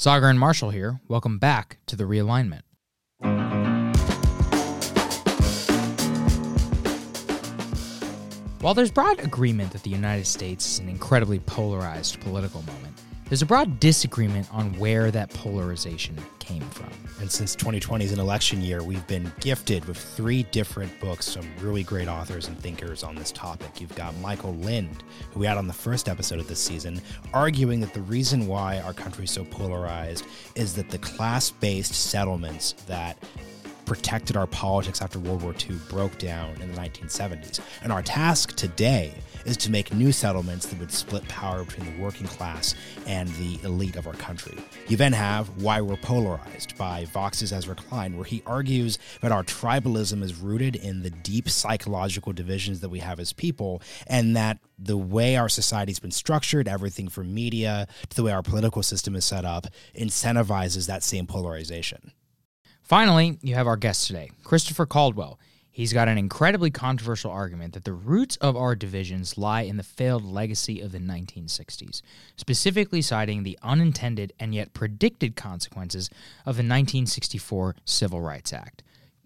Saagar and Marshall here. Welcome back to the realignment. While there's broad agreement that the United States is an incredibly polarized political moment, there's a broad disagreement on where that polarization came from. And since 2020 is an election year, we've been gifted with three different books from really great authors and thinkers on this topic. You've got Michael Lind, who we had on the first episode of this season, arguing that the reason why our country is so polarized is that the class based settlements that protected our politics after World War II broke down in the 1970s. And our task today is to make new settlements that would split power between the working class and the elite of our country. You then have Why We're Polarized by Vox's Ezra Klein, where he argues that our tribalism is rooted in the deep psychological divisions that we have as people, and that the way our society's been structured, everything from media to the way our political system is set up, incentivizes that same polarization. Finally, you have our guest today, Christopher Caldwell. He's got an incredibly controversial argument that the roots of our divisions lie in the failed legacy of the 1960s, specifically citing the unintended and yet predicted consequences of the 1964 Civil Rights Act.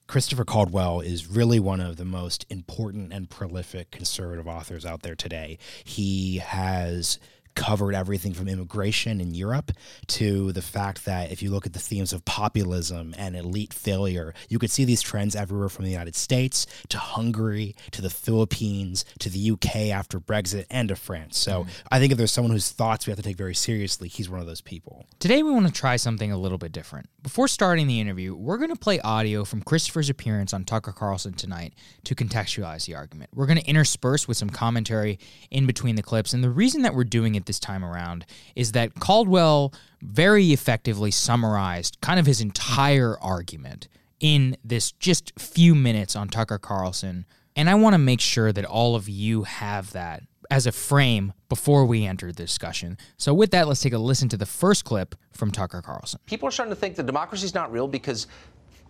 Christopher Caldwell is really one of the most important and prolific conservative authors out there today. He has covered everything from immigration in Europe to the fact that if you look at the themes of populism and elite failure, you could see these trends everywhere from the United States to Hungary to the Philippines to the UK after Brexit and to France. So mm. I think if there's someone whose thoughts we have to take very seriously, he's one of those people. Today we want to try something a little bit different. Before starting the interview, we're going to play audio from Christopher's appearance on Tucker Carlson tonight to contextualize the argument. We're going to intersperse with some commentary in between the clips, and the reason that we're doing it this time around is that Caldwell very effectively summarized kind of his entire argument in this just few minutes on Tucker Carlson. And I want to make sure that all of you have that as a frame before we enter the discussion. So, with that, let's take a listen to the first clip from Tucker Carlson. People are starting to think that democracy is not real because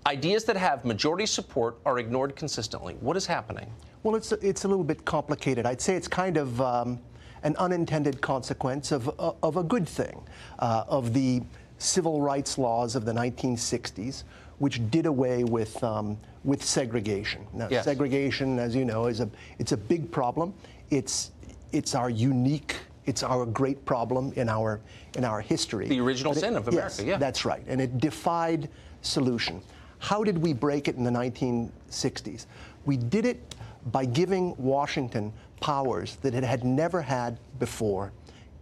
ideas that have majority support are ignored consistently. What is happening? Well, it's, it's a little bit complicated. I'd say it's kind of. Um, an unintended consequence of, uh, of a good thing, uh, of the civil rights laws of the 1960s, which did away with, um, with segregation. Now, yes. segregation, as you know, is a, it's a big problem. It's, it's our unique it's our great problem in our in our history. The original it, sin of America, yes, yeah. That's right. And it defied solution. How did we break it in the 1960s? We did it by giving Washington powers that it had never had before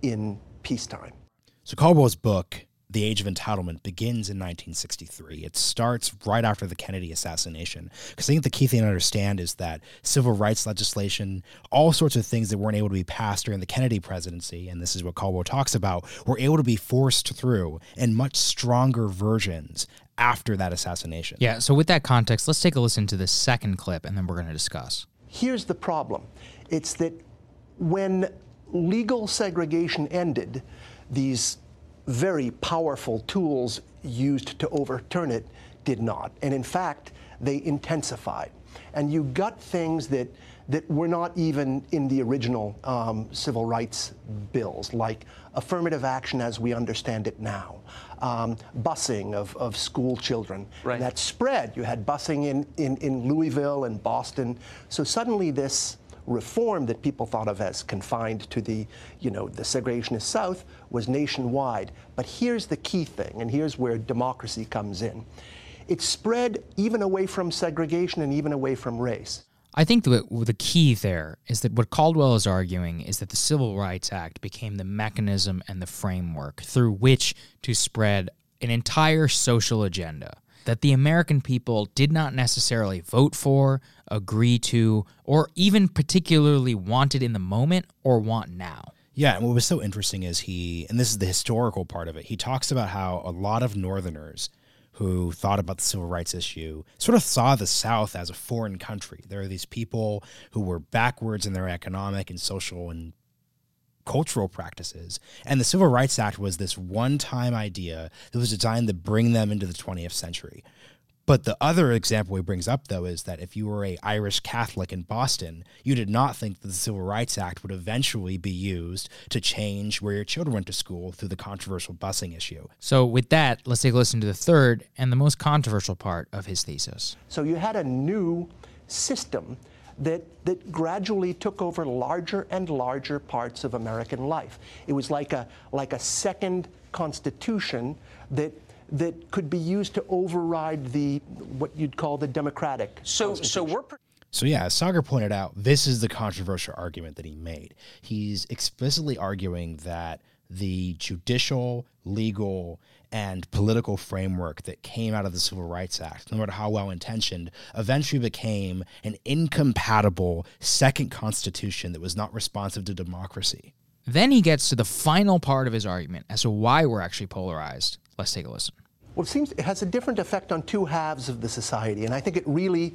in peacetime. So Caldwell's book, The Age of Entitlement, begins in 1963. It starts right after the Kennedy assassination. Because I think the key thing to understand is that civil rights legislation, all sorts of things that weren't able to be passed during the Kennedy presidency, and this is what Caldwell talks about, were able to be forced through in much stronger versions after that assassination. Yeah, so with that context, let's take a listen to the second clip and then we're going to discuss. Here's the problem it's that when legal segregation ended, these very powerful tools used to overturn it did not. And in fact, they intensified. And you got things that, that were not even in the original um, civil rights bills, like affirmative action as we understand it now, um, busing of, of school children. Right. That spread. You had busing in, in, in Louisville and Boston. So suddenly this reform that people thought of as confined to the, you know, the segregationist South was nationwide. But here's the key thing, and here's where democracy comes in. It spread even away from segregation and even away from race. I think the, the key there is that what Caldwell is arguing is that the Civil Rights Act became the mechanism and the framework through which to spread an entire social agenda that the American people did not necessarily vote for, agree to, or even particularly wanted in the moment or want now. Yeah, and what was so interesting is he, and this is the historical part of it, he talks about how a lot of Northerners who thought about the civil rights issue sort of saw the South as a foreign country. There are these people who were backwards in their economic and social and cultural practices. And the Civil Rights Act was this one time idea that was designed to bring them into the 20th century. But the other example he brings up, though, is that if you were a Irish Catholic in Boston, you did not think that the Civil Rights Act would eventually be used to change where your children went to school through the controversial busing issue. So, with that, let's take a listen to the third and the most controversial part of his thesis. So you had a new system that, that gradually took over larger and larger parts of American life. It was like a, like a second constitution that that could be used to override the what you'd call the democratic. So, so we're. So yeah, as Saagar pointed out, this is the controversial argument that he made. He's explicitly arguing that the judicial, legal, and political framework that came out of the Civil Rights Act, no matter how well intentioned, eventually became an incompatible second constitution that was not responsive to democracy. Then he gets to the final part of his argument as to why we're actually polarized. Let's take a listen. Well, it seems it has a different effect on two halves of the society, and I think it really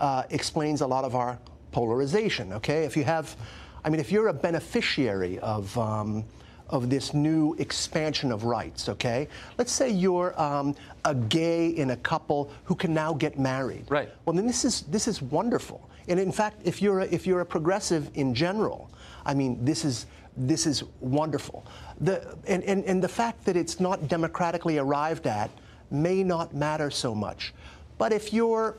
uh, explains a lot of our polarization. Okay, if you have, I mean, if you're a beneficiary of um, of this new expansion of rights, okay? Let's say you're um, a gay in a couple who can now get married. Right. Well, then this is this is wonderful. And in fact, if you're a, if you're a progressive in general, I mean, this is this is wonderful. The, and, and, and the fact that it's not democratically arrived at may not matter so much. But if you're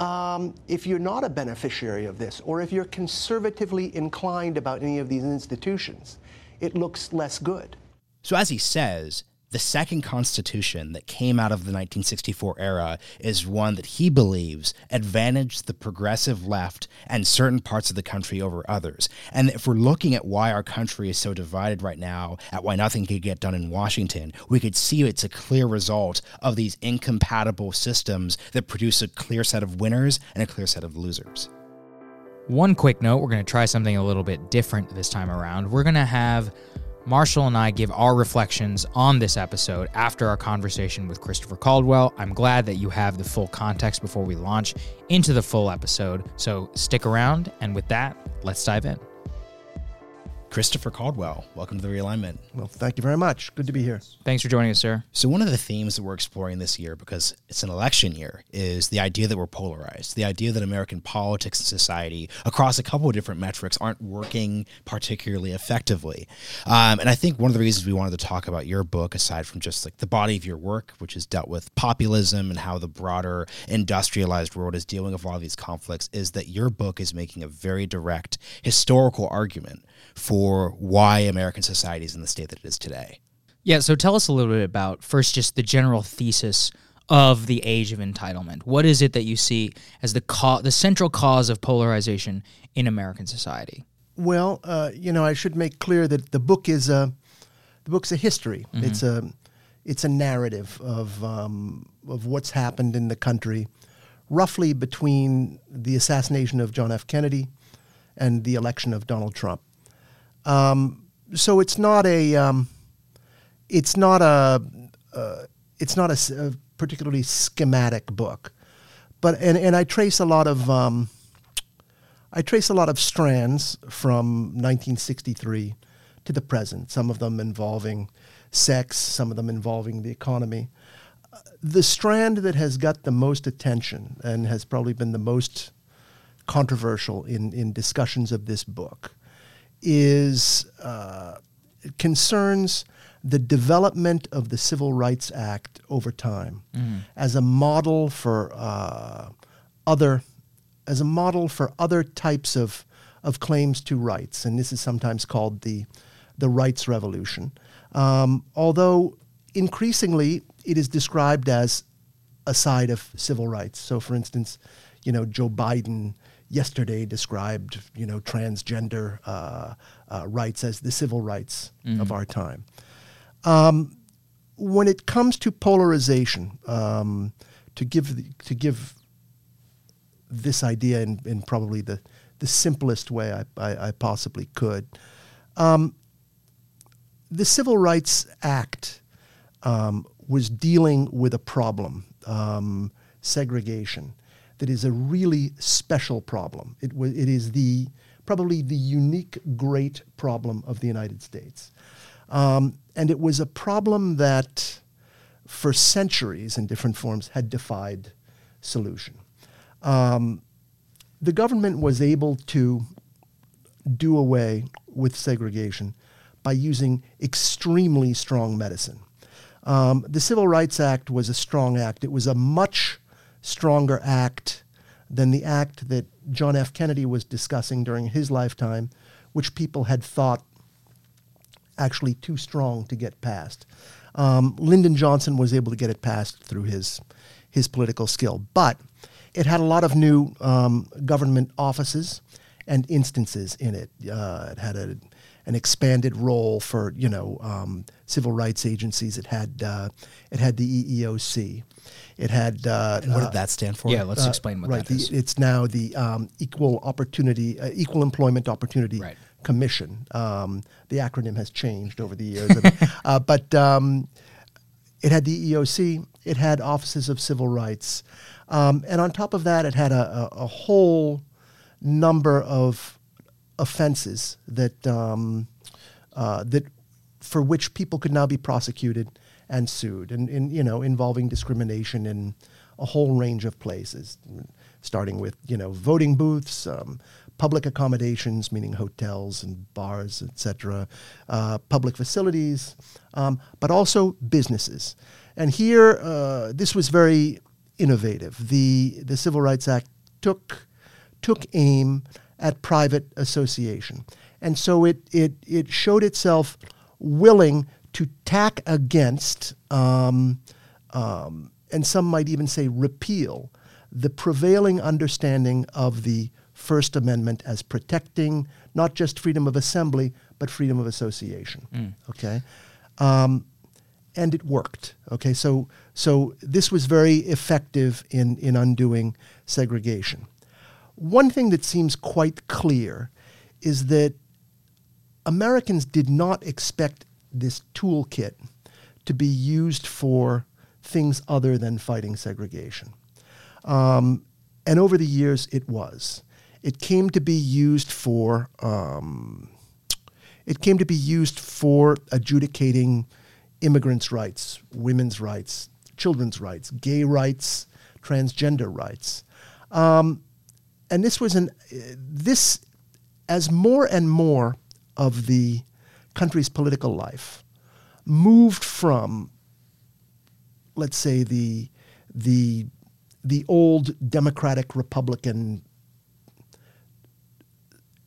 um, if you're not a beneficiary of this, or if you're conservatively inclined about any of these institutions, it looks less good. So, as he says, the second constitution that came out of the 1964 era is one that he believes advantaged the progressive left and certain parts of the country over others. And if we're looking at why our country is so divided right now, at why nothing can get done in Washington, we could see it's a clear result of these incompatible systems that produce a clear set of winners and a clear set of losers. One quick note we're going to try something a little bit different this time around. We're going to have Marshall and I give our reflections on this episode after our conversation with Christopher Caldwell. I'm glad that you have the full context before we launch into the full episode. So stick around, and with that, let's dive in. Christopher Caldwell, welcome to the realignment. Well, thank you very much. Good to be here. Thanks for joining us, sir. So, one of the themes that we're exploring this year, because it's an election year, is the idea that we're polarized, the idea that American politics and society, across a couple of different metrics, aren't working particularly effectively. Um, and I think one of the reasons we wanted to talk about your book, aside from just like the body of your work, which has dealt with populism and how the broader industrialized world is dealing with a lot of these conflicts, is that your book is making a very direct historical argument for why American society is in the state that it is today. Yeah, so tell us a little bit about first just the general thesis of the age of entitlement. What is it that you see as the co- the central cause of polarization in American society? Well, uh, you know, I should make clear that the book is a the book's a history. Mm-hmm. It's a it's a narrative of um, of what's happened in the country, roughly between the assassination of John F. Kennedy and the election of Donald Trump. Um, so it's not a um, it's not a uh, it's not a, a, particularly schematic book, but and, and I trace a lot of um, I trace a lot of strands from 1963 to the present. Some of them involving sex, some of them involving the economy. the strand that has got the most attention and has probably been the most controversial in, in discussions of this book is uh, concerns the development of the Civil Rights Act over time mm. as a model for uh, other as a model for other types of of claims to rights, and this is sometimes called the the rights revolution. Um, although increasingly it is described as a side of civil rights. So, for instance, you know Joe Biden yesterday described, you know, transgender uh, uh, rights as the civil rights mm-hmm. of our time. Um, when it comes to polarization, um, to give the, to give this idea in, in probably the, the simplest way I, I, I possibly could, um, the Civil Rights Act um, was dealing with a problem, um, segregation that is a really special problem. It, w- it is the probably the unique great problem of the United States. Um, and it was a problem that for centuries in different forms had defied solution. Um, the government was able to do away with segregation by using extremely strong medicine. Um, the Civil Rights Act was a strong act. It was a much stronger act than the act that John F. Kennedy was discussing during his lifetime, which people had thought actually too strong to get passed. Um, Lyndon Johnson was able to get it passed through his his political skill, but it had a lot of new um, government offices and instances in it. Uh, it had a, an expanded role for you know um, civil rights agencies. It had uh, it had the EEOC. It had uh, And what uh, did that stand for? Yeah, let's uh, explain what right. that is. the, It's now the um, Equal Opportunity, uh, Equal Employment Opportunity Right. Commission. Um, the acronym has changed over the years, uh, but um, it had the EEOC. It had offices of civil rights, um, and on top of that, it had a, a, a whole number of offenses that um, uh, that for which people could now be prosecuted and sued, and, you know involving discrimination in a whole range of places, starting with you know voting booths, um, public accommodations, meaning hotels and bars, etc., uh, public facilities, um, but also businesses. And here, uh, this was very innovative. The the Civil Rights Act took took aim at private association. And so it, it, it showed itself willing to tack against, um, um, and some might even say repeal, the prevailing understanding of the First Amendment as protecting not just freedom of assembly, but freedom of association. Okay? Um, and it worked. Okay, so so this was very effective in in undoing segregation. One thing that seems quite clear is that Americans did not expect this toolkit to be used for things other than fighting segregation. Um, and over the years, it was. It came to be used for. Um, it came to be used for adjudicating immigrants' rights, women's rights, children's rights, gay rights, transgender rights. Um, and this was an this as more and more of the country's political life moved from let's say the the the old democratic republican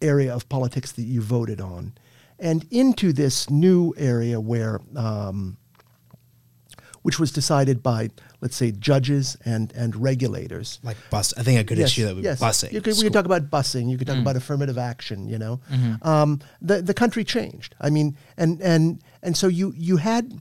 area of politics that you voted on and into this new area where um, which was decided by let's say judges and and regulators Like bus. I think a good issue that would be busing. you could, we could talk about busing. You could talk about affirmative action. You know, um, the the country changed. I mean, and and and so you you had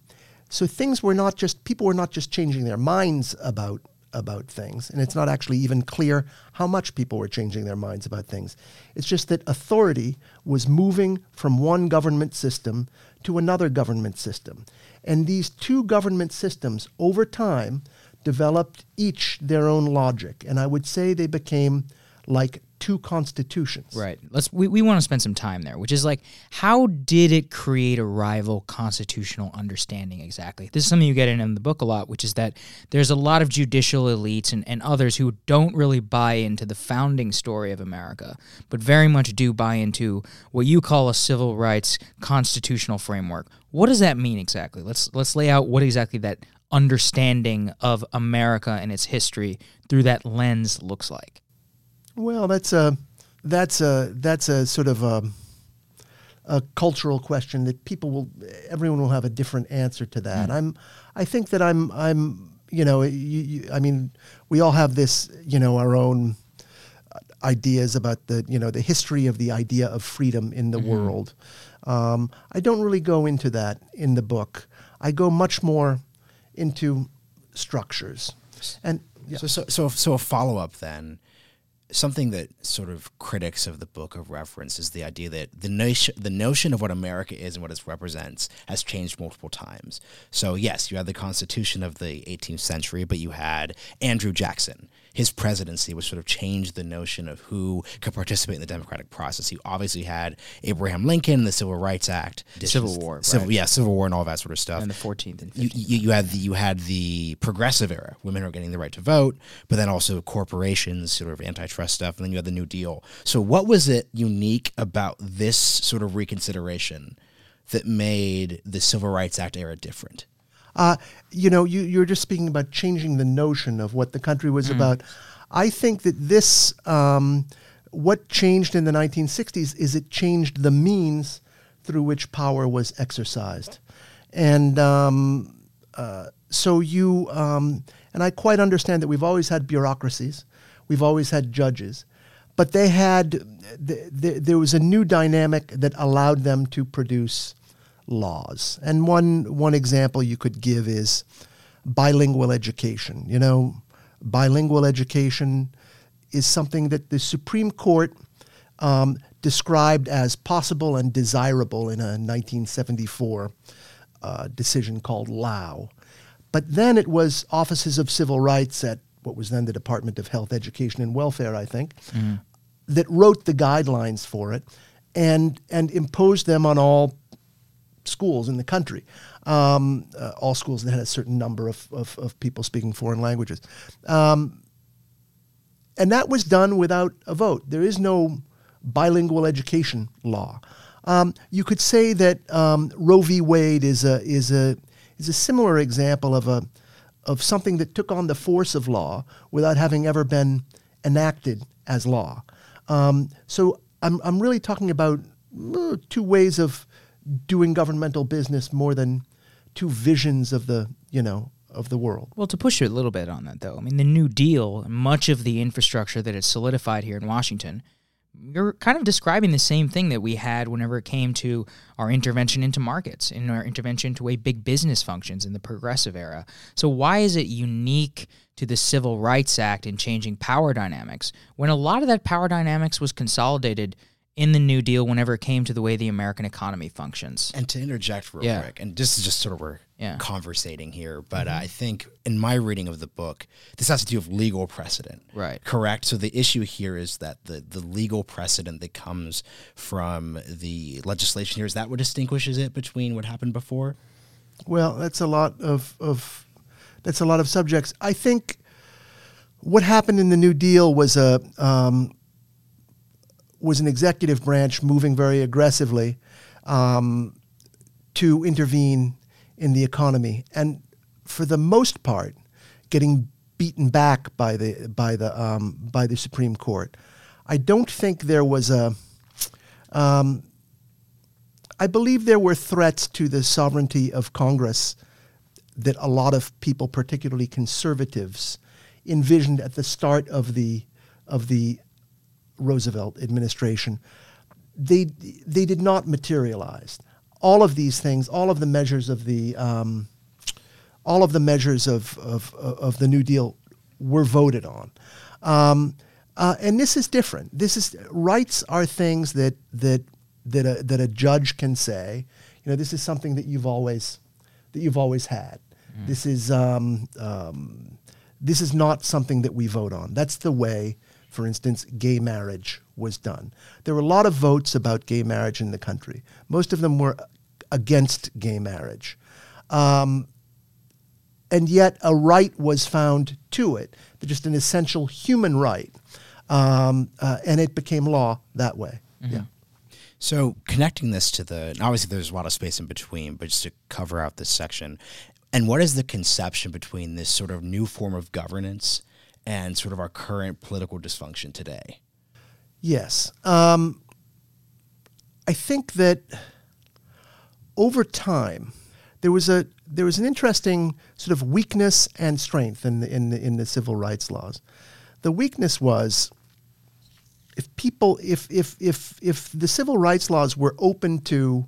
so things were not just people were not just changing their minds about about things, and it's not actually even clear how much people were changing their minds about things. It's just that authority was moving from one government system to another government system, and these two government systems over time developed each their own logic, and I would say they became like two constitutions. Right. Let's we, we want to spend some time there, which is like how did it create a rival constitutional understanding exactly? This is something you get in, in the book a lot, which is that there's a lot of judicial elites and, and others who don't really buy into the founding story of America, but very much do buy into what you call a civil rights constitutional framework. What does that mean exactly? Let's let's lay out what exactly that understanding of America and its history through that lens looks like. Well, that's a that's a that's a sort of a, a cultural question that people will everyone will have a different answer to that. Hmm. I'm I think that I'm I'm you know you, you, I mean we all have this you know our own uh, ideas about the you know the history of the idea of freedom in the mm-hmm. world. Um, I don't really go into that in the book. I go much more into structures, and yeah. So, so, so, so a follow up then. Something that sort of critics of the book of reference is the idea that the notion, the notion of what America is and what it represents has changed multiple times. So yes, you had the Constitution of the 18th century, but you had Andrew Jackson. His presidency was sort of changed the notion of who could participate in the democratic process. You obviously had Abraham Lincoln, the Civil Rights Act, Civil War, Civil, right. yeah, Civil War, and all that sort of stuff. and the 14th and 15th. you, you, you had the you had the progressive era, women are getting the right to vote, but then also corporations, sort of antitrust stuff, and then you had the New Deal. So, what was it unique about this sort of reconsideration that made the Civil Rights Act era different? Uh, you know, you, you're just speaking about changing the notion of what the country was about. I think that this, um, what changed in the 1960s is it changed the means through which power was exercised. And um, uh, so you, um, and I quite understand that we've always had bureaucracies, we've always had judges, but they had, th- th- there was a new dynamic that allowed them to produce laws. And one one example you could give is bilingual education. You know, bilingual education is something that the Supreme Court um, described as possible and desirable in a 1974 uh, decision called Lau. But then it was offices of civil rights at what was then the Department of Health, Education, and Welfare, I think, that wrote the guidelines for it and and imposed them on all schools in the country, um, uh, all schools that had a certain number of, of, of people speaking foreign languages. Um, and that was done without a vote. There is no bilingual education law. Um, you could say that um, Roe v. Wade is a, is, a, is a similar example of, a, of something that took on the force of law without having ever been enacted as law. Um, so I'm, I'm really talking about uh, two ways of doing governmental business more than two visions of the you know of the world. Well, to push you a little bit on that, though, I mean, the New Deal, much of the infrastructure that is solidified here in Washington, you're kind of describing the same thing that we had whenever it came to our intervention into markets, in our intervention to way big business functions in the progressive era. So, why is it unique to the Civil Rights Act in changing power dynamics when a lot of that power dynamics was consolidated? In the New Deal, whenever it came to the way the American economy functions. And to interject real Yeah. quick, and this is just sort of we're Yeah. Mm-hmm. conversating here, but uh, I think in my reading of the book, this has to do with legal precedent. Right. Correct. So the issue here is that the, the legal precedent that comes from the legislation here is that what distinguishes it between what happened before? Well, that's a lot of, of that's a lot of subjects. I think what happened in the New Deal was a um, was an executive branch moving very aggressively um, to intervene in the economy, and for the most part, getting beaten back by the by the um, by the Supreme Court. I don't think there was a. Um, I believe there were threats to the sovereignty of Congress that a lot of people, particularly conservatives, envisioned at the start of the of the Roosevelt administration. They they did not materialize. All of these things, all of the measures of the um, all of the measures of, of, of the New Deal were voted on. Um, uh, and this is different. This is rights are things that that that a, that a judge can say. You know, this is something that you've always that you've always had. This is um, um, this is not something that we vote on. That's the way, for instance, gay marriage was done. There were a lot of votes about gay marriage in the country. Most of them were against gay marriage. Um, and yet a right was found to it, just an essential human right, um, uh, and it became law that way. Yeah. So connecting this to the obviously there's a lot of space in between, but just to cover out this section, and what is the conception between this sort of new form of governance and sort of our current political dysfunction today? Yes. Um, I think that over time, there was a there was an interesting sort of weakness and strength in the, in the, in the civil rights laws. The weakness was if people if if if if the civil rights laws were open to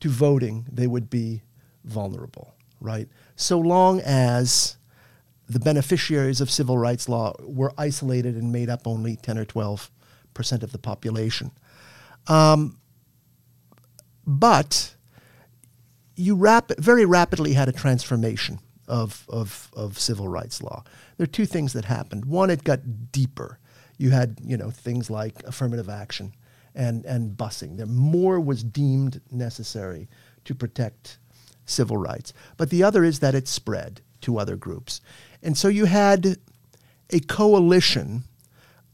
to voting, they would be vulnerable, right? So long as the beneficiaries of civil rights law were isolated and made up only 10 or 12 percent of the population. Um, but you rap- very rapidly had a transformation of, of, of civil rights law. There are two things that happened. One, it got deeper. You had, you know, things like affirmative action and, and busing. There more was deemed necessary to protect civil rights. But the other is that it spread to other groups. And so you had a coalition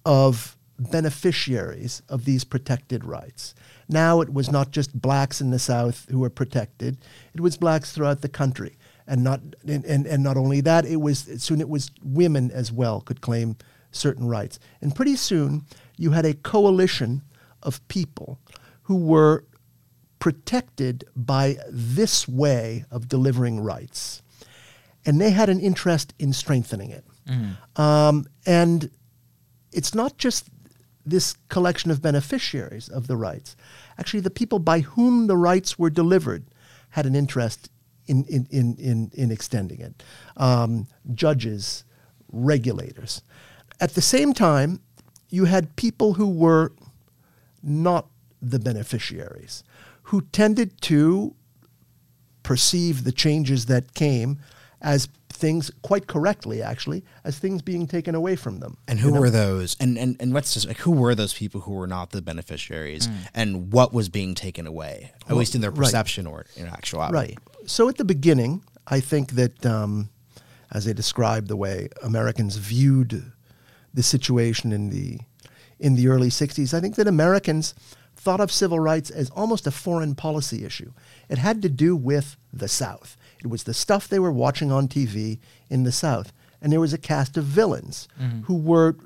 of beneficiaries of these protected rights. Now it was not just blacks in the South who were protected, it was blacks throughout the country. And not, and, and, and not only that, it was soon it was women as well could claim certain rights. And pretty soon you had a coalition of people who were protected by this way of delivering rights. And they had an interest in strengthening it. Um, and it's not just this collection of beneficiaries of the rights. Actually, the people by whom the rights were delivered had an interest in, in, in, in, in extending it. Um, judges, regulators. At the same time, you had people who were not the beneficiaries, who tended to perceive the changes that came as things quite correctly actually as things being taken away from them And who were those? And and and what's just like who were those people who were not the beneficiaries? And what was being taken away, at least in their right. perception or in actuality? Right. So at the beginning, I think that um, as they described the way Americans viewed the situation in the in the early '60s, I think that Americans thought of civil rights as almost a foreign policy issue. It had to do with the South. It was the stuff they were watching on TV in the South, and there was a cast of villains mm-hmm. who were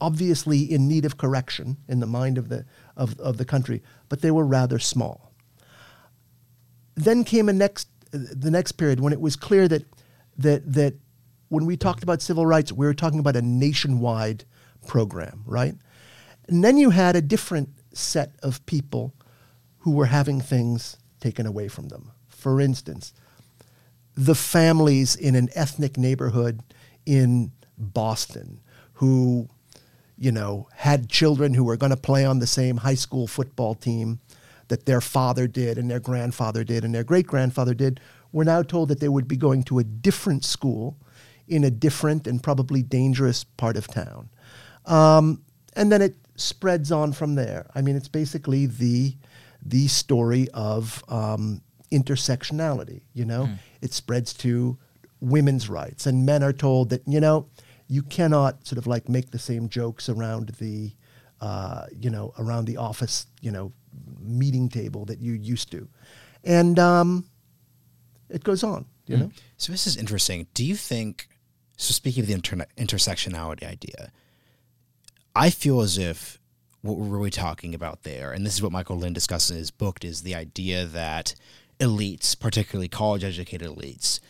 obviously in need of correction in the mind of the of, of the country, but they were rather small then came a next the next period when it was clear that that that when we talked about civil rights, we were talking about a nationwide program, right? And then you had a different set of people who were having things taken away from them. For instance, the families in an ethnic neighborhood in Boston who, you know, had children who were going to play on the same high school football team that their father did and their grandfather did and their great grandfather did, were now told that they would be going to a different school in a different and probably dangerous part of town. Um, and then it spreads on from there. I mean, it's basically the the story of um, intersectionality. You know, it spreads to women's rights, and men are told that you know you cannot sort of like make the same jokes around the uh, you know around the office you know meeting table that you used to, and um, it goes on. You know, So this is interesting. Do you think? So speaking of the interna- intersectionality idea, I feel as if what we're really talking about there, and this is what Michael Lind discusses in his book, is the idea that elites, particularly college-educated elites,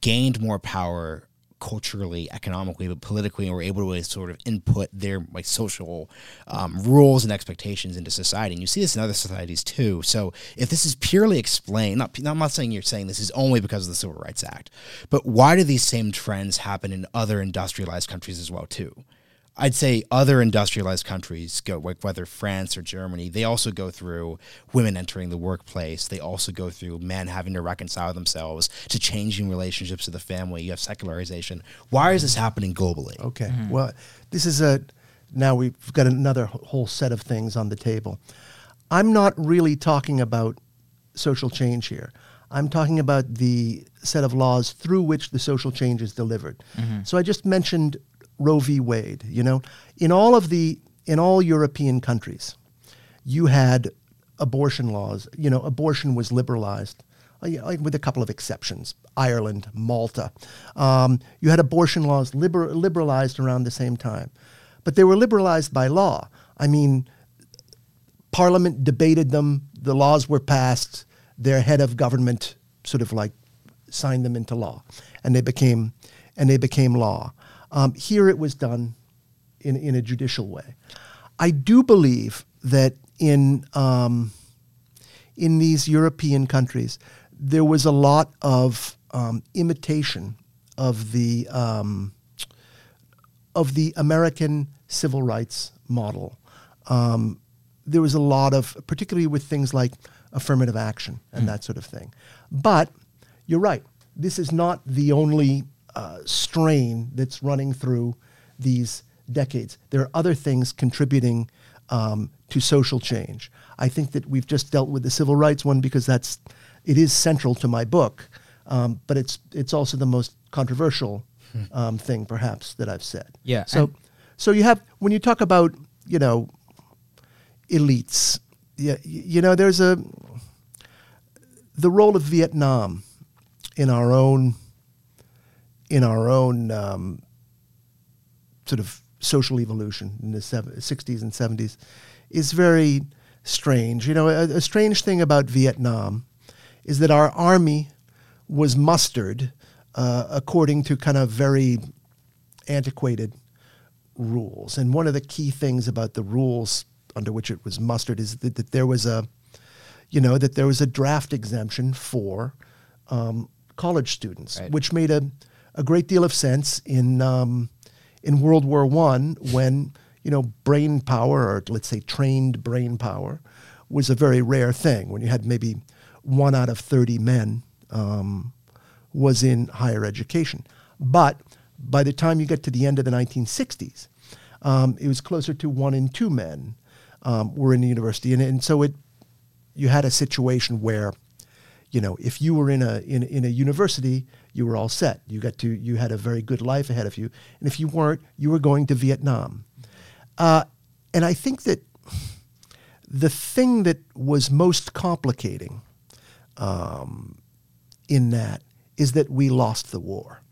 gained more power culturally, economically, but politically, and were able to sort of input their like social um, rules and expectations into society. And you see this in other societies too. So if this is purely explained, not, I'm not saying you're saying this is only because of the Civil Rights Act, but why do these same trends happen in other industrialized countries as well too? I'd say other industrialized countries go like whether France or Germany, they also go through women entering the workplace. They also go through men having to reconcile themselves to changing relationships to the family. You have secularization. Why is this happening globally? Okay. Mm-hmm. Well, this is a now we've got another whole set of things on the table. I'm not really talking about social change here. I'm talking about the set of laws through which the social change is delivered. Mm-hmm. So I just mentioned Roe v. Wade. You know, in all of the in all European countries, you had abortion laws. You know, abortion was liberalized, with a couple of exceptions. Ireland, Malta. Um, you had abortion laws liber- liberalized around the same time, but they were liberalized by law. I mean, Parliament debated them. The laws were passed. Their head of government sort of like signed them into law, and they became and they became law. Um, here it was done in in a judicial way. I do believe that in um, in these European countries, there was a lot of um, imitation of the um, of the American civil rights model. Um, there was a lot of, particularly with things like affirmative action and that sort of thing. But you're right. this is not the only uh, strain that's running through these decades. There are other things contributing um, to social change. I think that we've just dealt with the civil rights one because that's it is central to my book, um, but it's it's also the most controversial um, thing perhaps that I've said. Yeah, So so you have when you talk about you know elites, yeah, y- you know there's a the role of Vietnam in our own in our own um, sort of social evolution in the sev- 60s and 70s is very strange. You know, a, a strange thing about Vietnam is that our army was mustered uh, according to kind of very antiquated rules. And one of the key things about the rules under which it was mustered is that, that there was a, you know, that there was a draft exemption for um, college students, Right. which made a, a great deal of sense in um, in World War One when you know brain power or let's say trained brain power was a very rare thing. When you had maybe one out of thirty men um, was in higher education, but by the time you get to the end of the 1960s, um, it was closer to one in two men um, were in the university, and, and so it you had a situation where you know if you were in a in, in a university you were all set. You got to you had a very good life ahead of you. And if you weren't you were going to vietnam. Uh, and i think that the thing that was most complicating um, in that is that we lost the war.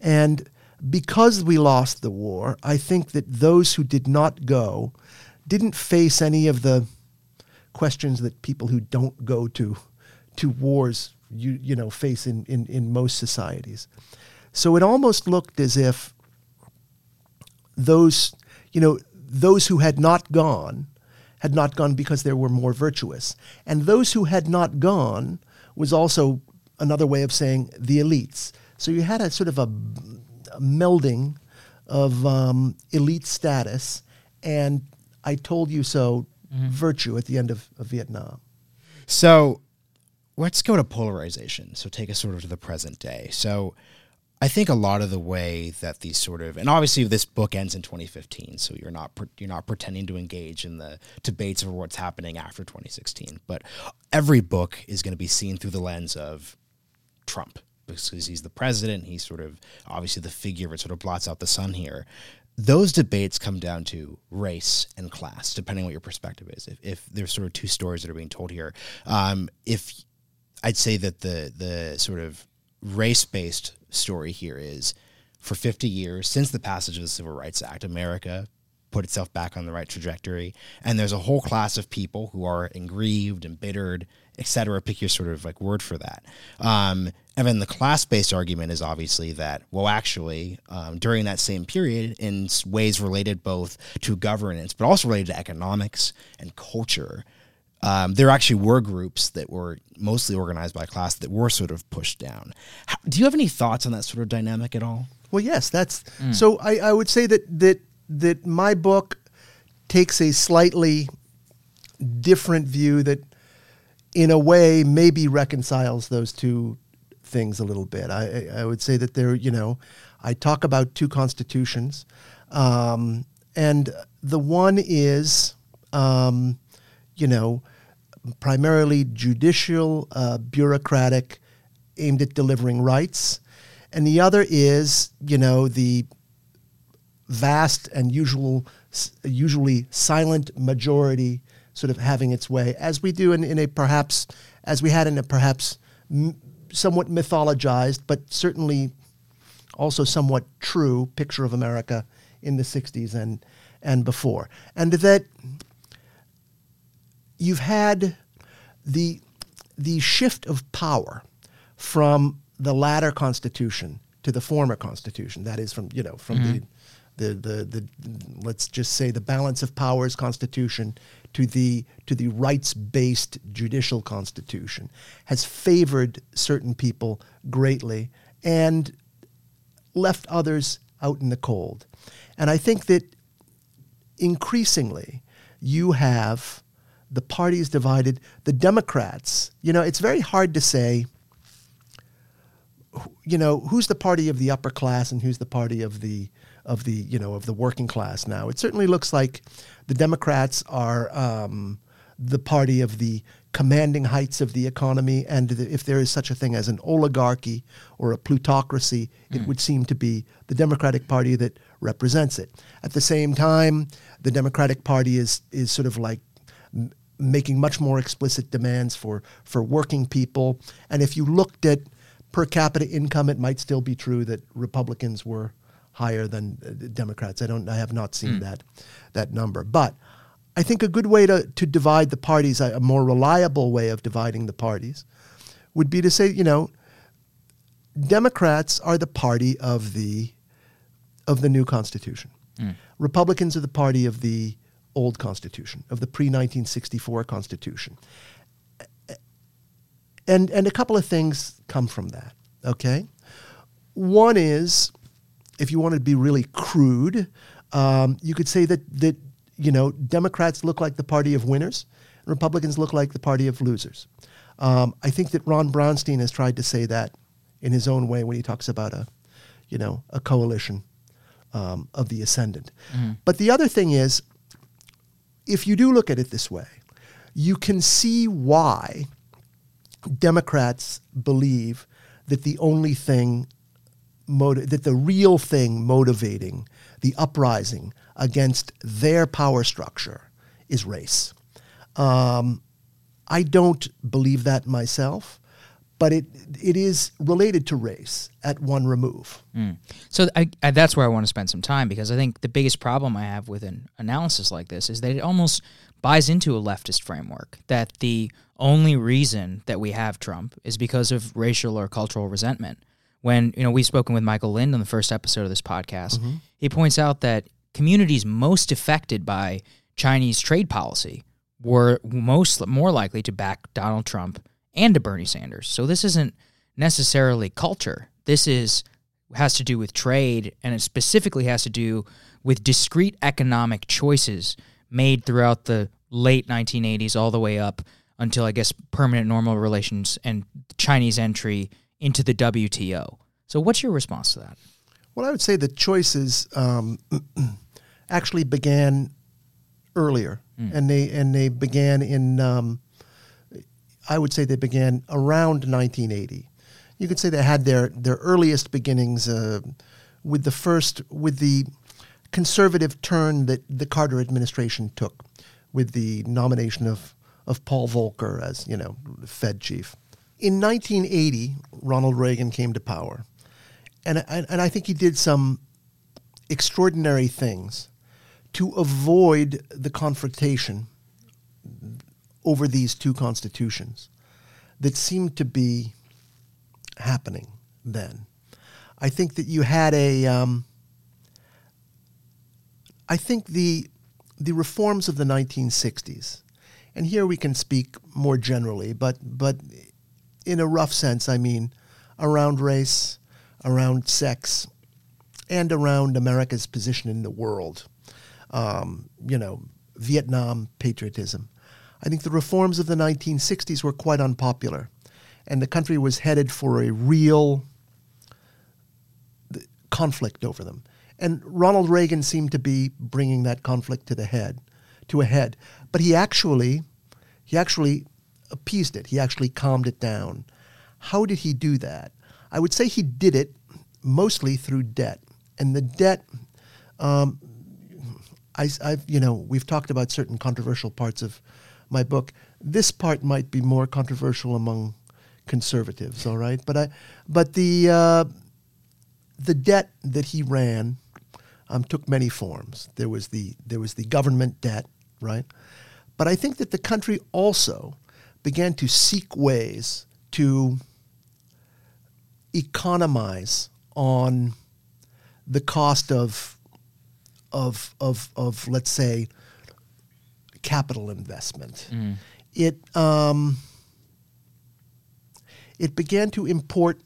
And because we lost the war i think that those who did not go didn't face any of the questions that people who don't go to to wars you you know face in, in, in most societies. So it almost looked as if those you know those who had not gone had not gone because they were more virtuous, and those who had not gone was also another way of saying the elites. So you had a sort of a, a melding of um, elite status and I told you so virtue at the end of, of Vietnam. So let's go to polarization. So take us sort of to the present day. So I think a lot of the way that these sort of and obviously this book ends in 2015, so you're not you're not pretending to engage in the debates over what's happening after 2016. But every book is going to be seen through the lens of Trump because he's the president. He's sort of obviously the figure that sort of blots out the sun here. Those debates come down to race and class, depending on what your perspective is. If, if there's sort of two stories that are being told here, um, if I'd say that the the sort of race based story here is for 50 years since the passage of the Civil Rights Act, America put itself back on the right trajectory, and there's a whole class of people who are aggrieved, embittered, etc. Pick your sort of like word for that. Um, and then the class based argument is obviously that well, actually, um, during that same period, in ways related both to governance but also related to economics and culture um, there actually were groups that were mostly organized by class that were sort of pushed down. How, do you have any thoughts on that sort of dynamic at all? Well, yes, that's so. I, I would say that that that my book takes a slightly different view that, in a way, maybe reconciles those two things a little bit. I, I I would say that there, you know, I talk about two constitutions, um, and the one is, um, you know, primarily judicial, uh, bureaucratic, aimed at delivering rights, and the other is, you know, the vast and usual, usually silent majority sort of having its way, as we do in, in a perhaps, as we had in a perhaps m- somewhat mythologized, but certainly also somewhat true picture of America in the 60s and, and before. And that you've had the, the shift of power from the latter constitution to the former constitution. That is from, you know, from mm-hmm. the, the, the, the, let's just say the balance of powers constitution to the, to the rights-based judicial constitution has favored certain people greatly and left others out in the cold. And I think that increasingly you have the parties divided. The Democrats, you know, it's very hard to say you know, who's the party of the upper class and who's the party of the of the you know of the working class now? It certainly looks like the Democrats are um, the party of the commanding heights of the economy, and the, if there is such a thing as an oligarchy or a plutocracy, it would seem to be the Democratic Party that represents it. At the same time, the Democratic Party is is sort of like m- making much more explicit demands for for working people, and if you looked at per capita income, it might still be true that Republicans were higher than uh, Democrats. I don't. I have not seen that that number, but I think a good way to to divide the parties, a, a more reliable way of dividing the parties, would be to say, you know, Democrats are the party of the of the new Constitution. Republicans are the party of the old Constitution, of the pre 1964 Constitution. And, and a couple of things come from that, okay? One is, if you want to be really crude, um, you could say that, that, you know, Democrats look like the party of winners, and Republicans look like the party of losers. Um, I think that Ron Brownstein has tried to say that in his own way when he talks about a, you know, a coalition um, of the ascendant. But the other thing is, if you do look at it this way, you can see why Democrats believe that the only thing, motiv- that the real thing motivating the uprising against their power structure is race. Um, I don't believe that myself, but it it is related to race at one remove. Mm. So I, I, that's where I want to spend some time because I think the biggest problem I have with an analysis like this is that it almost buys into a leftist framework that the only reason that we have Trump is because of racial or cultural resentment. When you know we've spoken with Michael Lind on the first episode of this podcast, mm-hmm. he points out that communities most affected by Chinese trade policy were most more likely to back Donald Trump and to Bernie Sanders. So this isn't necessarily culture. This is has to do with trade and it specifically has to do with discrete economic choices made throughout the late 1980s all the way up until I guess permanent normal relations and Chinese entry into the WTO. So what's your response to that? Well, I would say the choices um, actually began earlier, and they and they began in. Um, I would say they began around 1980. You could say they had their their earliest beginnings uh, with the first with the conservative turn that the Carter administration took, with the nomination of of Paul Volcker as you know Fed chief. In 1980, Ronald Reagan came to power, and and, and I think he did some extraordinary things to avoid the confrontation over these two constitutions that seemed to be happening then. I think that you had a. Um, I think the the reforms of the 1960s, and here we can speak more generally, but but in a rough sense, I mean around race, around sex, and around America's position in the world. Um, you know, Vietnam patriotism. I think the reforms of the 1960s were quite unpopular, and the country was headed for a real conflict over them. And Ronald Reagan seemed to be bringing that conflict to the head, to a head. But he actually, he actually appeased it. He actually calmed it down. How did he do that? I would say he did it mostly through debt, and the debt. Um, I, I've, you know, we've talked about certain controversial parts of my book. This part might be more controversial among conservatives, all right. But I, but the uh, the debt that he ran um, took many forms. There was the there was the government debt, right? But I think that the country also began to seek ways to economize on the cost of of of of let's say capital investment. It um, it began to import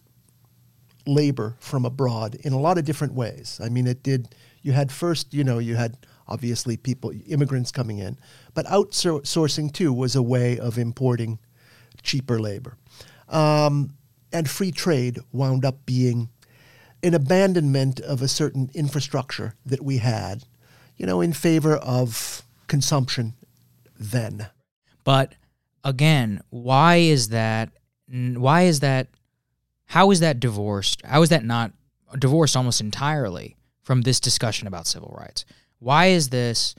labor from abroad in a lot of different ways. I mean, it did. You had first, you know, you had obviously people, immigrants coming in, but outsourcing too was a way of importing cheaper labor. Um, and free trade wound up being an abandonment of a certain infrastructure that we had, you know, in favor of consumption then. But again, why is that? Why is that? How is that divorced? How is that not divorced almost entirely from this discussion about civil rights? Why is this,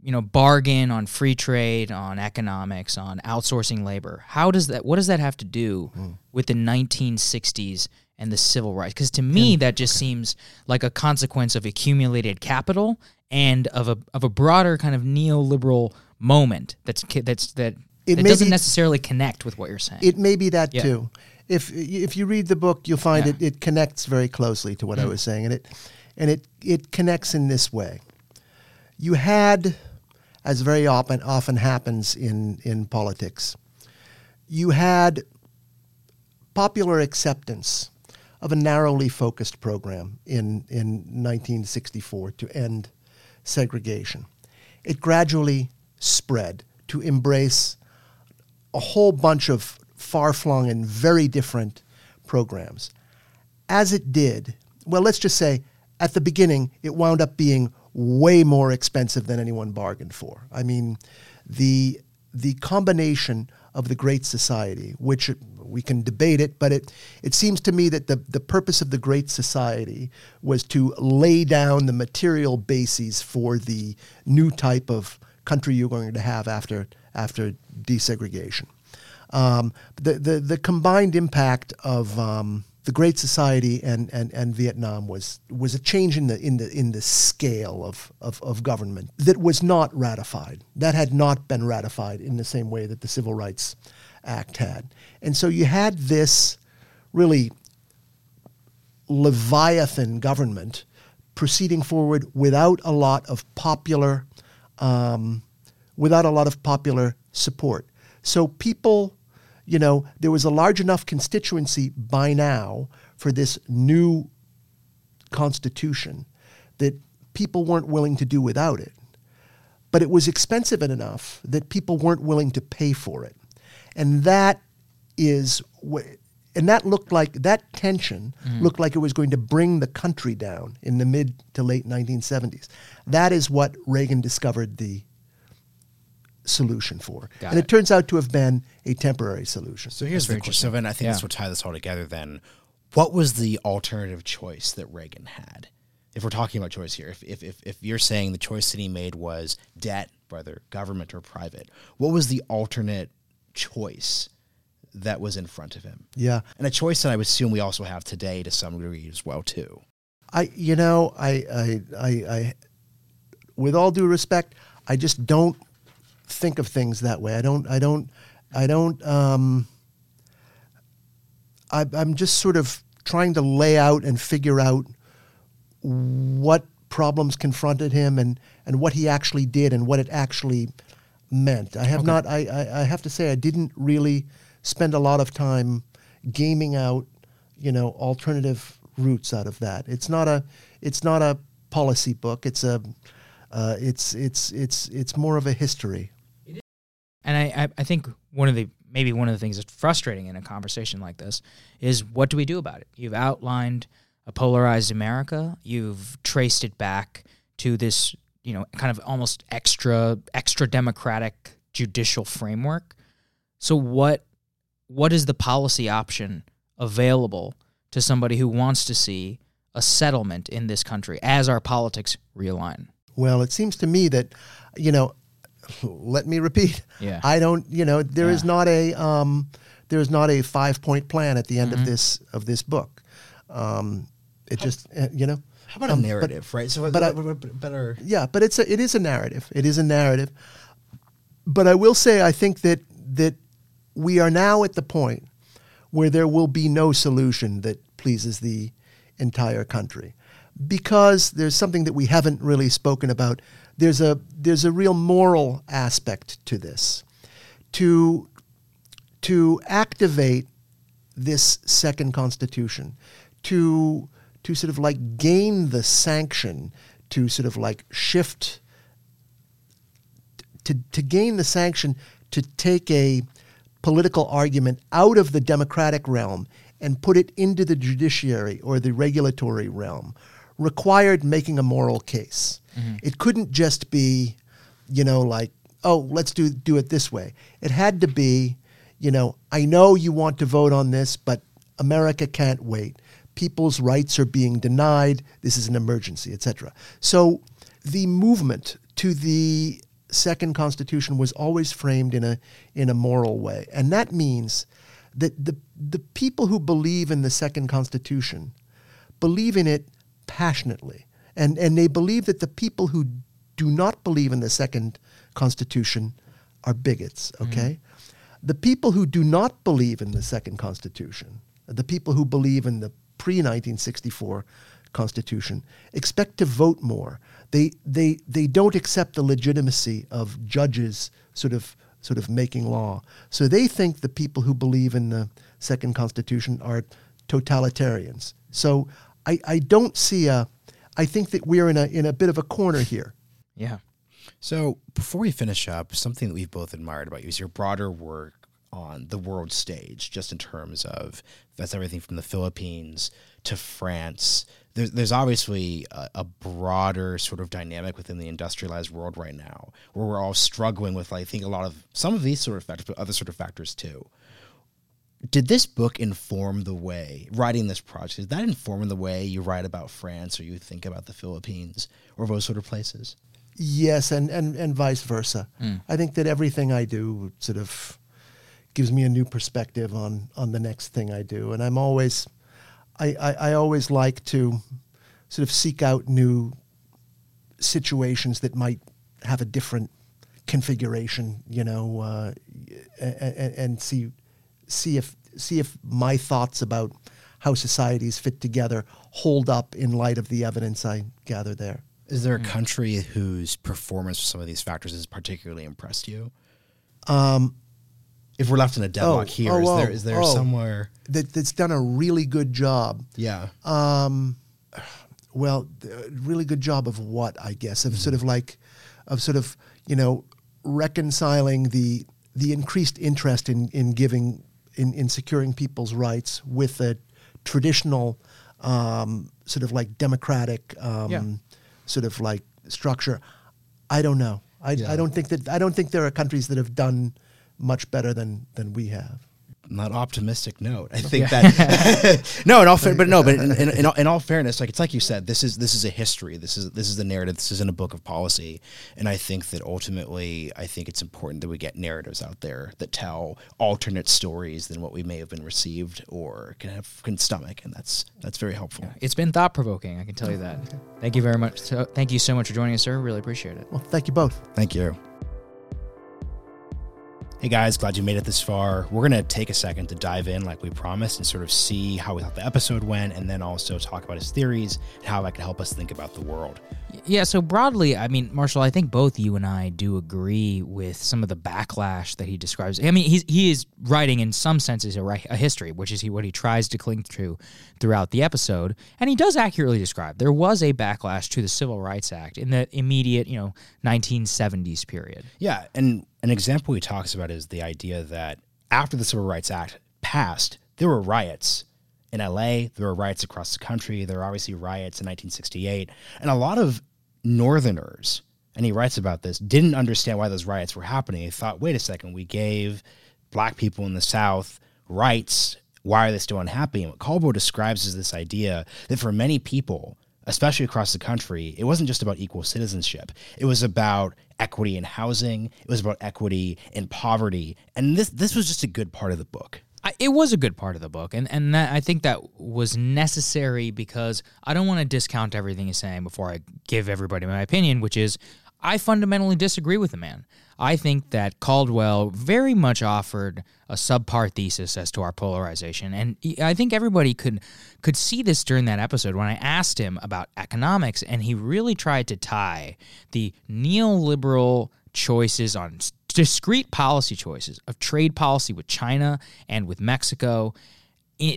you know, bargain on free trade, on economics, on outsourcing labor? How does that? What does that have to do mm. with the 1960s and the civil rights? Because to me, that just seems like a consequence of accumulated capital and of a of a broader kind of neoliberal moment that's that's that it, doesn't be, necessarily connect with what you're saying. It may be that yeah. too. If if you read the book, you'll find yeah. it it connects very closely to what mm. I was saying, and it and it it connects in this way. You had, as very often often happens in in politics, you had popular acceptance of a narrowly focused program in in 1964 to end segregation. It gradually spread to embrace a whole bunch of far flung and very different programs. As it did, well, let's just say at the beginning, it wound up being way more expensive than anyone bargained for. I mean, the, the combination of the Great Society, which we can debate it, but it, it seems to me that the, the purpose of the Great Society was to lay down the material bases for the new type of country you're going to have after after desegregation. Um, the, the the combined impact of um, the Great Society and, and, and Vietnam was was a change in the in the in the scale of, of, of government that was not ratified. That had not been ratified in the same way that the Civil Rights Act had. And so you had this really leviathan government proceeding forward without a lot of popular um, without a lot of popular support. So people, you know, there was a large enough constituency by now for this new constitution that people weren't willing to do without it. But it was expensive enough that people weren't willing to pay for it. And that is and that looked like that tension mm. looked like it was going to bring the country down in the mid to late 1970s. That is what Reagan discovered the solution for, Got and it. it. turns out to have been a temporary solution. So here's the question. So then I think yeah. this will tie this all together. Then, what was the alternative choice that Reagan had? If we're talking about choice here, if, if, if, if you're saying the choice that he made was debt, whether government or private, what was the alternate choice that was in front of him. Yeah. And a choice that I would assume we also have today to some degree as well too. I you know, I I I, I with all due respect, I just don't think of things that way. I don't I don't I don't um I, I'm just sort of trying to lay out and figure out what problems confronted him and, and what he actually did and what it actually meant. I have okay. not I, I, I have to say I didn't really spend a lot of time gaming out, you know, alternative routes out of that. It's not a it's not a policy book. It's a uh, it's it's it's it's more of a history. And I, I think one of the maybe one of the things that's frustrating in a conversation like this is what do we do about it? You've outlined a polarized America. You've traced it back to this, you know, kind of almost extra extra democratic judicial framework. So what what is the policy option available to somebody who wants to see a settlement in this country as our politics realign? Well, it seems to me that, you know, let me repeat. Yeah. I don't, you know, there yeah. is not a um, there is not a five point plan at the end mm-hmm. of this of this book. Um, it how, just, uh, you know. How about um, a narrative, but, right? So, but I, better. Yeah, but it's a, it is a narrative. It is a narrative. But I will say, I think that that we are now at the point where there will be no solution that pleases the entire country because there's something that we haven't really spoken about. There's a there's a real moral aspect to this. To to activate this second constitution, to to sort of like gain the sanction, to sort of like shift to, to gain the sanction to take a political argument out of the democratic realm and put it into the judiciary or the regulatory realm required making a moral case. Mm-hmm. It couldn't just be, you know, like, oh, let's do do it this way. It had to be, you know, I know you want to vote on this, but America can't wait. People's rights are being denied. This is an emergency, etc. So the movement to the second constitution was always framed in a in a moral way, and that means that the the people who believe in the second constitution believe in it passionately, and and they believe that the people who do not believe in the second constitution are bigots. Mm-hmm. Okay, the people who do not believe in the second constitution, the people who believe in the pre 1964 constitution, expect to vote more. They they they don't accept the legitimacy of judges sort of sort of making law. So they think the people who believe in the second constitution are totalitarians. So I, I don't see a I think that we're in a in a bit of a corner here. Yeah. So before we finish up, something that we've both admired about you is your broader work on the world stage, just in terms of that's everything from the Philippines to France. There's, there's obviously a, a broader sort of dynamic within the industrialized world right now, where we're all struggling with, I think, a lot of some of these sort of factors, but other sort of factors too. Did this book inform the way writing this project? Did that inform the way you write about France or you think about the Philippines or those sort of places? Yes, and, and, and vice versa. Hmm. I think that everything I do sort of gives me a new perspective on, on the next thing I do. And I'm always, I, I, I always like to sort of seek out new situations that might have a different configuration, you know, uh, and, and see, see if, see if my thoughts about how societies fit together hold up in light of the evidence I gather there. Is there a country whose performance for some of these factors has particularly impressed you? Um, If we're left in a deadlock Oh, here, oh, is there oh, there oh. somewhere? that, that's done a really good job. Yeah, Um, well, really good job of what I guess of sort of like, of sort of you know reconciling the the increased interest in in giving in in securing people's rights with a traditional um, sort of like democratic um, Yeah. sort of like structure. I don't know. I, Yeah. I don't think that I don't think there are countries that have done much better than than we have. on that optimistic note. I think that no, in all fair, but no, but in, in, in, all, in all fairness, like it's like you said, this is this is a history. This is this is the narrative. This isn't a book of policy, and I think that ultimately, I think it's important that we get narratives out there that tell alternate stories than what we may have been received or can have can stomach, and that's that's very helpful. It's been thought provoking. I can tell you that. Thank you very much. So, thank you so much for joining us, sir. Really appreciate it. Well, thank you both. Thank you. Hey guys, glad you made it this far. We're going to take a second to dive in like we promised and sort of see how we thought the episode went and then also talk about his theories and how that could help us think about the world. Yeah, so broadly, I mean, Marshall, I think both you and I do agree with some of the backlash that he describes. I mean, he's, he is writing in some senses a, a history, which is he, what he tries to cling to throughout the episode. And he does accurately describe there was a backlash to the Civil Rights Act in the immediate, you know, 1970s period. Yeah, and an example he talks about is the idea that after the Civil Rights Act passed, there were riots in LA, there were riots across the country, there were obviously riots in 1968, and a lot of northerners, and he writes about this, didn't understand why those riots were happening. They thought, wait a second, we gave black people in the South rights. Why are they still unhappy? And what Caldwell describes is this idea that for many people, especially across the country, it wasn't just about equal citizenship. It was about equity in housing. It was about equity in poverty. And this this was just a good part of the book. I, it was a good part of the book, and and that, I think that was necessary because I don't want to discount everything he's saying before I give everybody my opinion, which is I fundamentally disagree with the man. I think that Caldwell very much offered a subpar thesis as to our polarization, and I think everybody could could see this during that episode when I asked him about economics, and he really tried to tie the neoliberal choices on discrete policy choices of trade policy with China and with Mexico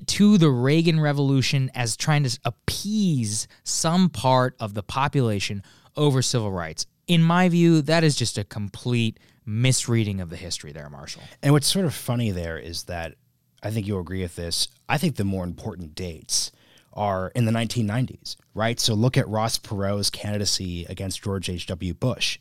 to the Reagan Revolution as trying to appease some part of the population over civil rights. In my view, that is just a complete misreading of the history there, Marshall. And what's sort of funny there is that I think you'll agree with this. I think the more important dates are in the 1990s, right? So look at Ross Perot's candidacy against George H.W. Bush,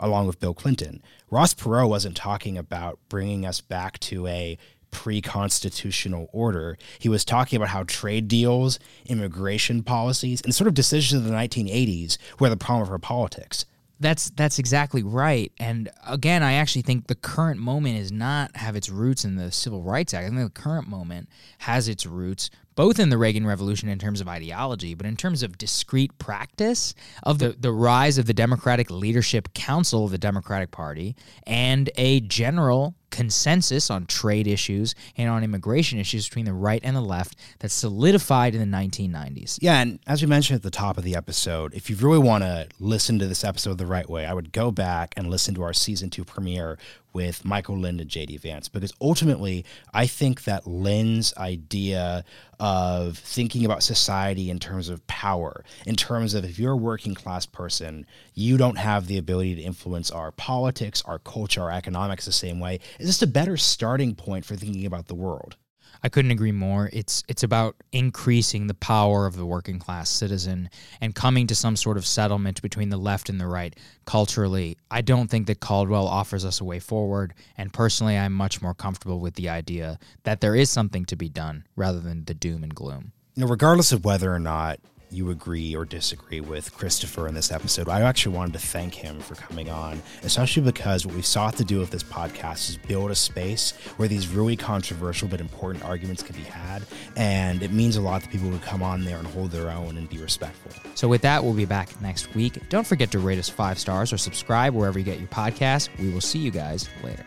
along with Bill Clinton. Ross Perot wasn't talking about bringing us back to a pre constitutional order. He was talking about how trade deals, immigration policies, and sort of decisions of the 1980s were the problem for politics. That's that's exactly right. And again, I actually think the current moment is not have its roots in the Civil Rights Act. I think the current moment has its roots both in the Reagan Revolution in terms of ideology, but in terms of discrete practice of the, the rise of the Democratic Leadership Council of the Democratic Party and a general consensus on trade issues and on immigration issues between the right and the left that solidified in the 1990s. Yeah, and as we mentioned at the top of the episode, if you really want to listen to this episode the right way, I would go back and listen to our season two premiere with Michael Lind and JD Vance because ultimately I think that Lind's idea of thinking about society in terms of power, in terms of if you're a working class person, you don't have the ability to influence our politics, our culture, our economics the same way, is just a better starting point for thinking about the world. I couldn't agree more. It's it's about increasing the power of the working class citizen and coming to some sort of settlement between the left and the right culturally. I don't think that Caldwell offers us a way forward, and personally I'm much more comfortable with the idea that there is something to be done rather than the doom and gloom. You know, regardless of whether or not you agree or disagree with Christopher in this episode, I actually wanted to thank him for coming on, especially because what we sought to do with this podcast is build a space where these really controversial but important arguments can be had. And it means a lot to people who come on there and hold their own and be respectful. So, with that, we'll be back next week. Don't forget to rate us five stars or subscribe wherever you get your podcast. We will see you guys later.